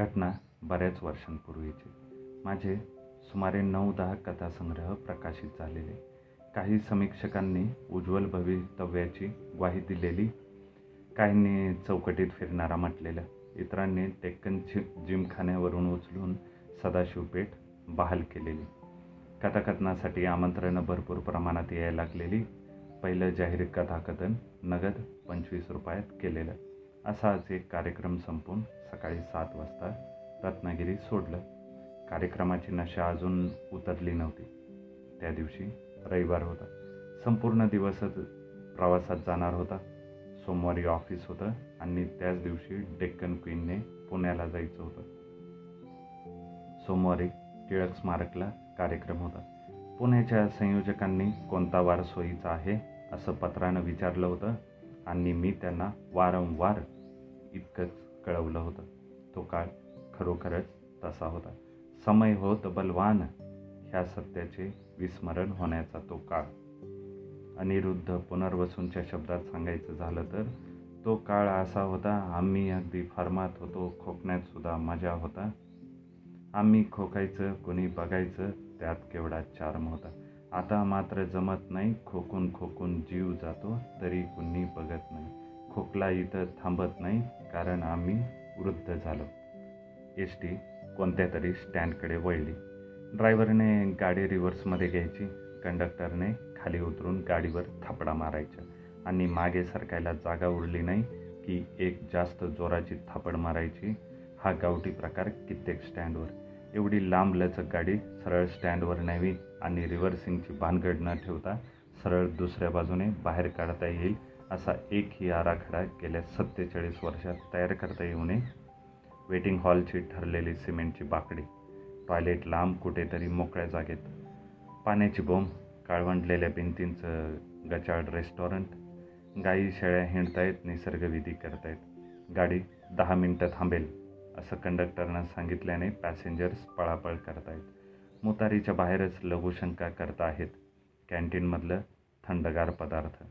घटना बऱ्याच वर्षांपूर्वीची. माझे सुमारे नऊ दहा कथासंग्रह प्रकाशित झालेले. काही समीक्षकांनी उज्ज्वल भवितव्याची ग्वाही दिलेली. काहींनी चौकटीत फिरणारा म्हटलेलं. इतरांनी डेक्कन झि जिमखान्यावरून उचलून सदाशिवपेठ बहाल केलेली. कथाकथनासाठी आमंत्रणं भरपूर प्रमाणात यायला लागलेली. पहिलं जाहीर कथाकथन नगद पंचवीस रुपयात केलेलं. असाच एक कार्यक्रम संपून सकाळी सात वाजता रत्नागिरी सोडलं. कार्यक्रमाची नशा अजून उतरली नव्हती. त्या दिवशी रविवार होता. संपूर्ण दिवसच प्रवासात जाणार होता. सोमवारी ऑफिस होतं आणि त्याच दिवशी डेक्कन क्वीनने पुण्याला जायचं होतं. सोमवारी टिळक स्मारकला कार्यक्रम होता. पुण्याच्या संयोजकांनी कोणता वार सोयीचा आहे असं पत्रानं विचारलं होतं. आणि मी त्यांना वारंवार इतकंच कळवलं होतं. तो काळ खरोखरच तसा होता. समय होत बलवान ह्या सत्याचे विस्मरण होण्याचा तो काळ. अनिरुद्ध पुनर्वसूंच्या शब्दात सांगायचं झालं तर तो काळ असा होता आम्ही अगदी फार्मात होतो खोकण्यात सुद्धा मजा होता. आम्ही खोकायचं कोणी बघायचं त्यात केवढा चार्म होता. आता मात्र जमत नाही खोकून खोकून जीव जातो तरी कुणी बघत नाही. खोकला इथं थांबत नाही कारण आम्ही वृद्ध झालो. एस टी कोणत्या तरी स्टँडकडे वळली. ड्रायव्हरने गाडी रिव्हर्समध्ये घ्यायची. कंडक्टरने खाली उतरून गाडीवर थापडा मारायचा. आणि मागे सरकायला जागा उरली नाही की एक जास्त जोराची थापड मारायची. हा गावठी प्रकार कित्येक स्टँडवर. एवढी लांब लचक गाडी सरळ स्टँडवर न्यावी आणि रिव्हर्सिंगची भानगड न ठेवता सरळ दुसऱ्या बाजूने बाहेर काढता येईल असा एकही आराखडा गेल्या सत्तेचाळीस वर्षात तयार करता येऊ नये वेटिंग हॉलची ठरलेली सिमेंटची बाकडी टॉयलेट लांब कुठेतरी मोकळ्या जागेत पाण्याची बोंब काळवंडलेल्या भिंतींचं गचाळ रेस्टॉरंट गाई शेळ्या हिंडतायत निसर्गविधी करतायत गाडी दहा मिनटं थांबेल असं कंडक्टरनं सांगितल्याने पॅसेंजर्स पळापळ करतायत. मुतारीच्या बाहेरच लघुशंका करता आहेत. कॅन्टीनमधलं थंडगार पदार्थ.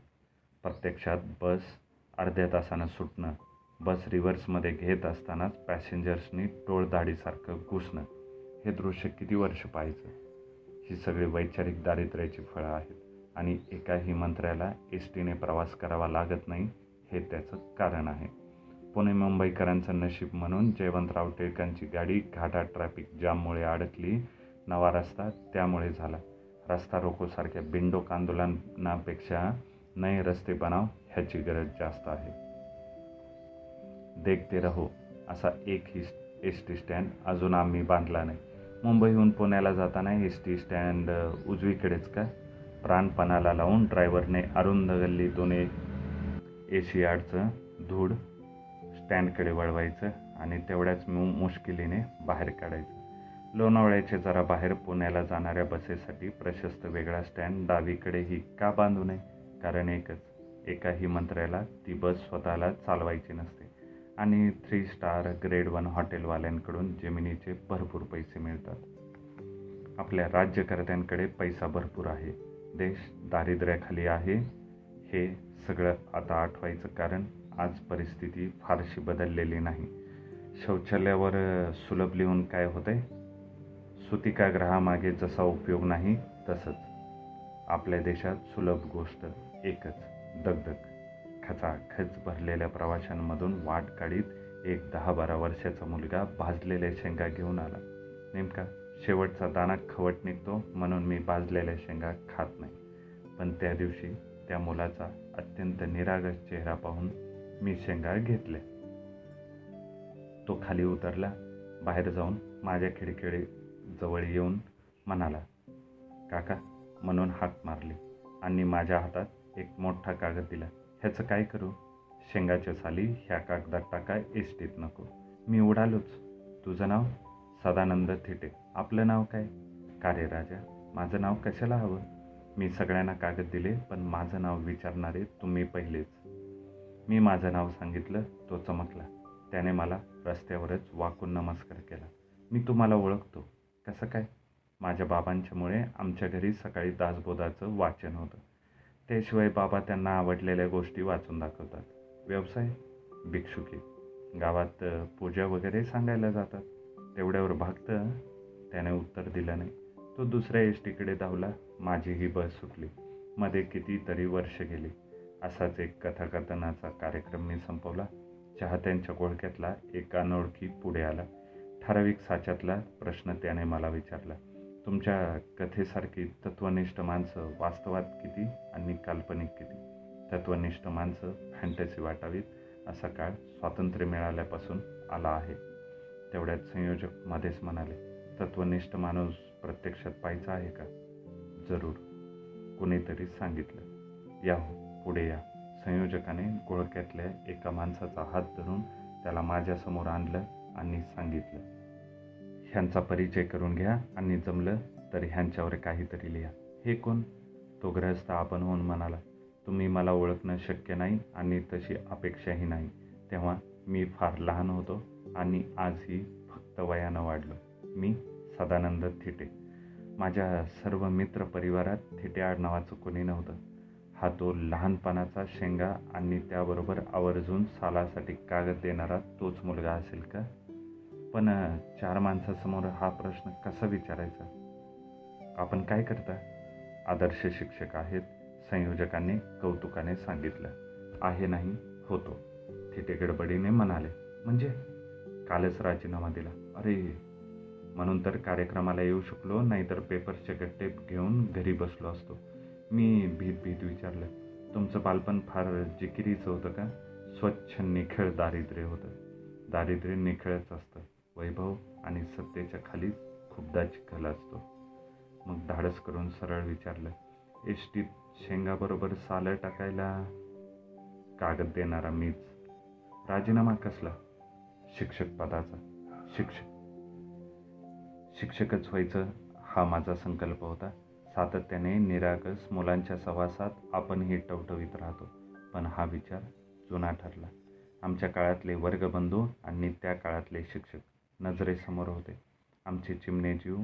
प्रत्यक्षात बस अर्ध्या तासानं सुटणं. बस रिव्हर्समध्ये घेत असतानाच पॅसेंजर्सनी टोळदाढीसारखं घुसणं. हे दृश्य किती वर्ष पाहायचं? ही सगळी वैचारिक दारिद्र्याची फळं आहेत आणि एकाही मंत्र्याला एस टीने प्रवास करावा लागत नाही हे त्याचं कारण आहे. पुणे मुंबईकरांचं नशीब म्हणून जयवंतराव टिळकांची गाडी घाटा ट्रॅफिक जाममुळे अडकली नवा रस्ता त्यामुळे झाला. रस्ता रोकोसारख्या बिंडोक आंदोलनापेक्षा नये रस्ते बनाव ह्याची गरज जास्त आहे. देखते रहो असा एकही एस टी स्टँड अजून आम्ही बांधला नाही. मुंबईहून पुण्याला जाताना एस टी स्टँड उजवीकडेच का? प्राणपणाला लावून ड्रायव्हरने अरुंद दोन्ही एशियाडचं धूड स्टँडकडे वळवायचं आणि तेवढ्याच मु मुश्किलीने बाहेर काढायचं. लोणावळ्याचे जरा बाहेर पुण्याला जाणाऱ्या बसेसाठी प्रशस्त वेगळा स्टँड डावीकडेही का बांधू नये? कारण एकच एकाही मंत्र्याला ती बस स्वतःला चालवायची नसते. आणि थ्री स्टार ग्रेड वन हॉटेलवाल्यांकडून जमिनीचे भरपूर पैसे मिळतात. आपल्या राज्यकर्त्यांकडे पैसा भरपूर आहे. देश दारिद्र्याखाली आहे. हे सगळं आता आठवायचं कारण आज परिस्थिती फारशी बदललेली नाही. शौचालयावर सुलभ लिहून काय होतं सुतिका सुतिकाग्रहामागे जसा उपयोग नाही तसंच आपल्या देशात सुलभ गोष्ट एकच दगदग. खचाखच भरलेल्या प्रवाशांमधून वाट काढीत एक दहा बारा वर्षाचा मुलगा भाजलेल्या शेंगा घेऊन आला. नेमका शेवटचा दाणा खवट निघतो म्हणून मी भाजलेल्या शेंगा खात नाही. पण त्या दिवशी त्या मुलाचा अत्यंत निरागस चेहरा पाहून मी शेंगा घेतल्या. तो खाली उतरला बाहेर जाऊन माझ्या खिडकीकडे जवळ येऊन म्हणाला काका म्हणून हात मारले आणि माझ्या हातात एक मोठा कागद दिला. ह्याचं काय करू? शेंगाच्या साली ह्या कागदात टाका एसटीत नको. मी उडालोच. तुझं नाव? सदानंद थिटे. आपलं नाव काय? का रे राजा माझं नाव कशाला हवं? मी सगळ्यांना कागद दिले पण माझं नाव विचारणारे तुम्ही पहिलेच. मी माझं नाव सांगितलं तो चमकला. त्याने मला रस्त्यावरच वाकून नमस्कार केला. मी तुम्हाला ओळखतो. कसं काय? माझ्या बाबांच्यामुळे आमच्या घरी सकाळी दासबोधाचं वाचन होतं. त्याशिवाय बाबा त्यांना आवडलेल्या गोष्टी वाचून दाखवतात. व्यवसाय भिक्षुकी गावात पूजा वगैरे सांगायला जातात. तेवढ्यावर भागतं त्याने उत्तर दिलं नाही. तो दुसऱ्या एस टीकडे धावला माझीही बस सुटली. मध्ये कितीतरी वर्ष गेली. असाच एक कथाकथनाचा कार्यक्रम मी संपवला. चाहत्यांच्या घोळक्यातला एक अनोळखी पुढे आला. ठराविक साच्यातला प्रश्न त्याने मला विचारला. तुमच्या कथेसारखी तत्वनिष्ठ माणसं वास्तवात किती आणि काल्पनिक किती? तत्वनिष्ठ माणसं फॅन्टसी वाटावीत असा काळ स्वातंत्र्य मिळाल्यापासून आला आहे. तेवढ्यात संयोजक मध्येच म्हणाले तत्वनिष्ठ माणूस प्रत्यक्षात पाहायचा आहे का? जरूर कुणीतरी सांगितलं. या हो पुढे या. संयोजकाने गोळक्यातल्या एका माणसाचा हात धरून त्याला माझ्यासमोर आणलं आणि सांगितलं ह्यांचा परिचय करून घ्या आणि जमलं तर ह्यांच्यावर काहीतरी लिहा. हे कोण? तो ग्रहस्थ आपण होऊन म्हणाला तुम्ही मला ओळखणं शक्य नाही आणि तशी अपेक्षाही नाही. तेव्हा मी फार लहान होतो आणि आजही फक्त वयानं वाढलो. मी सदानंद थिटे. माझ्या सर्व मित्र परिवारात थिटे आडनावाचं कोणी नव्हतं. हा तो लहानपणाचा शेंगा आणि त्याबरोबर आवर्जून सालासाठी कागद देणारा तोच मुलगा असेल का? पण चार माणसासमोर हा प्रश्न कसा विचारायचा? आपण काय करता? आदर्श शिक्षक आहेत संयोजकांनी कौतुकाने सांगितलं. आहे नाही होतो. थिटे गडबडीने म्हणाले. म्हणजे? कालच राजीनामा दिला. अरे! म्हणून तर कार्यक्रमाला येऊ शकलो नाहीतर पेपरचे गट्टे घेऊन घरी बसलो असतो. मी भीत भीत विचारलं. तुमचं बालपण फार जिकिरीचं होतं का? स्वच्छ निखळ दारिद्र्य होतं. दारिद्र्य निखळच असतं. वैभव आणि सत्तेच्या खाली खूपदा चिखल असतो. मग धाडस करून सरळ विचारलं एस शेंगाबरोबर सालं टाकायला कागद देणारा मीच. राजीनामा कसला? शिक्षक पदाचा. शिक्षक. शिक्षकच व्हायचं हा माझा संकल्प होता. सातत्याने निरागस मुलांच्या सवासात आपणही टवटवीत राहतो. पण हा विचार जुना ठरला. आमच्या काळातले वर्गबंधू आणि त्या काळातले शिक्षक नजरेसमोर होते. आमचे चिमणे जीव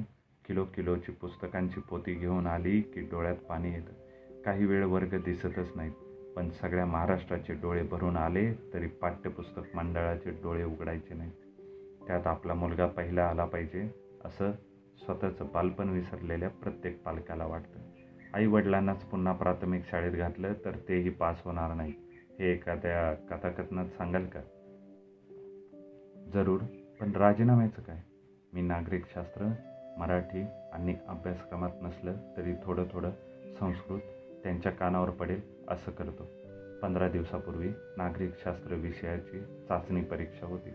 किलो किलोची पुस्तकांची पोती घेऊन आली की डोळ्यात पाणी येतं. काही वेळ वर्ग दिसतच नाहीत पण सगळ्या महाराष्ट्राचे डोळे भरून आले तरी पाठ्यपुस्तक मंडळाचे डोळे उघडायचे नाहीत. त्यात आपला मुलगा पहिला आला पाहिजे असं स्वतःचं बालपण विसरलेल्या प्रत्येक पालकाला वाटतं. आई वडिलांनाच पुन्हा प्राथमिक शाळेत घातलं तर तेही पास होणार नाही हे एखाद्या कथाकथनात सांगाल का? जरूर. पण राजीनाम्याचं काय? मी नागरिकशास्त्र मराठी आणि अभ्यासक्रमात नसलं तरी थोडं थोडं संस्कृत त्यांच्या कानावर पडेल असं करतो. पंधरा दिवसापूर्वी नागरिकशास्त्र विषयाची चाचणी परीक्षा होती.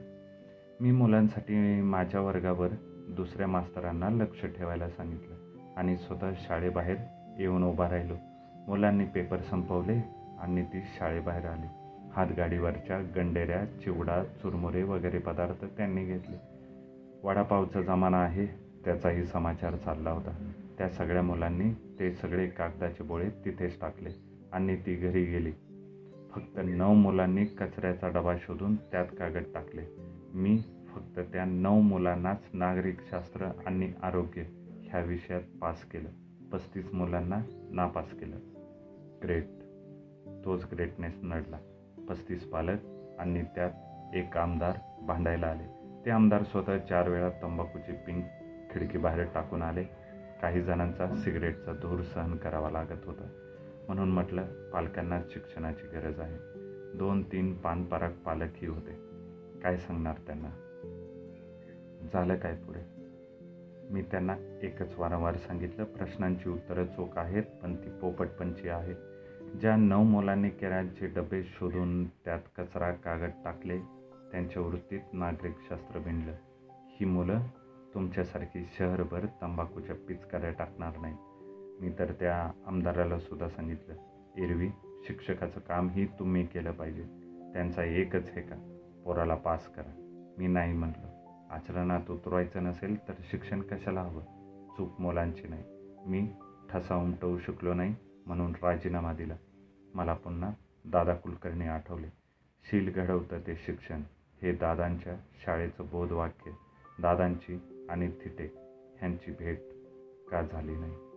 मी मुलांसाठी माझ्या वर्गावर दुसऱ्या मास्तरांना लक्ष ठेवायला सांगितलं आणि स्वतः शाळेबाहेर येऊन उभा राहिलो. मुलांनी पेपर संपवले आणि ती शाळेबाहेर आली. हातगाडीवरच्या गंडेऱ्या चिवडा चुरमुरे वगैरे पदार्थ त्यांनी घेतले. वडापावचा जमाना आहे त्याचाही समाचार चालला होता. त्या सगळ्या मुलांनी ते सगळे कागदाचे बोळे तिथेच टाकले आणि ती घरी गेली. फक्त नऊ मुलांनी कचऱ्याचा डबा शोधून त्यात कागद टाकले. मी फक्त त्या नऊ मुलांनाच नागरिकशास्त्र आणि आरोग्य ह्या विषयात पास केलं. पस्तीस मुलांना नापास केलं. ग्रेट. तोच ग्रेटनेस नडला. पस्तीस पालक आणि त्यात एक आमदार भांडायला आले. ते आमदार स्वतः चार वेळा तंबाखूची पिंक खिडकीबाहेर टाकून आले. काही जणांचा सिगरेटचा धूर सहन करावा लागत होता. म्हणून म्हटलं पालकांना शिक्षणाची गरज आहे. दोन तीन पानपराग पालकही होते. काय सांगणार त्यांना? झालं काय पुढे? मी त्यांना एकच वारंवार सांगितलं प्रश्नांची उत्तरं चोख आहेत पण ती पोपटपंची आहेत. ज्या नऊ मुलांनी केरांचे डबे शोधून त्यात कचरा कागद टाकले त्यांच्या वृत्तीत नागरिकशास्त्र भिंडलं. ही मुलं तुमच्यासारखी शहरभर तंबाखूच्या पिचकाऱ्या टाकणार नाहीत. मी तर त्या आमदाराला सुद्धा सांगितलं एरवी शिक्षकाचं कामही तुम्ही केलं पाहिजे. त्यांचा एकच हे का? पोराला पास करा. मी नाही म्हटलं आचरणात उतरवायचं नसेल तर शिक्षण कशाला हवं? चूक मुलांची नाही. मी ठसा उमटवू शकलो नाही. म्हणून राजीनामा दिला. मला पुन्हा दादा कुलकर्णी आठवले. शील घडवतं ते शिक्षण. हे दादांच्या शाळेचं बोधवाक्य. दादांची आणि थिटे. ह्यांची भेट का झाली नाही?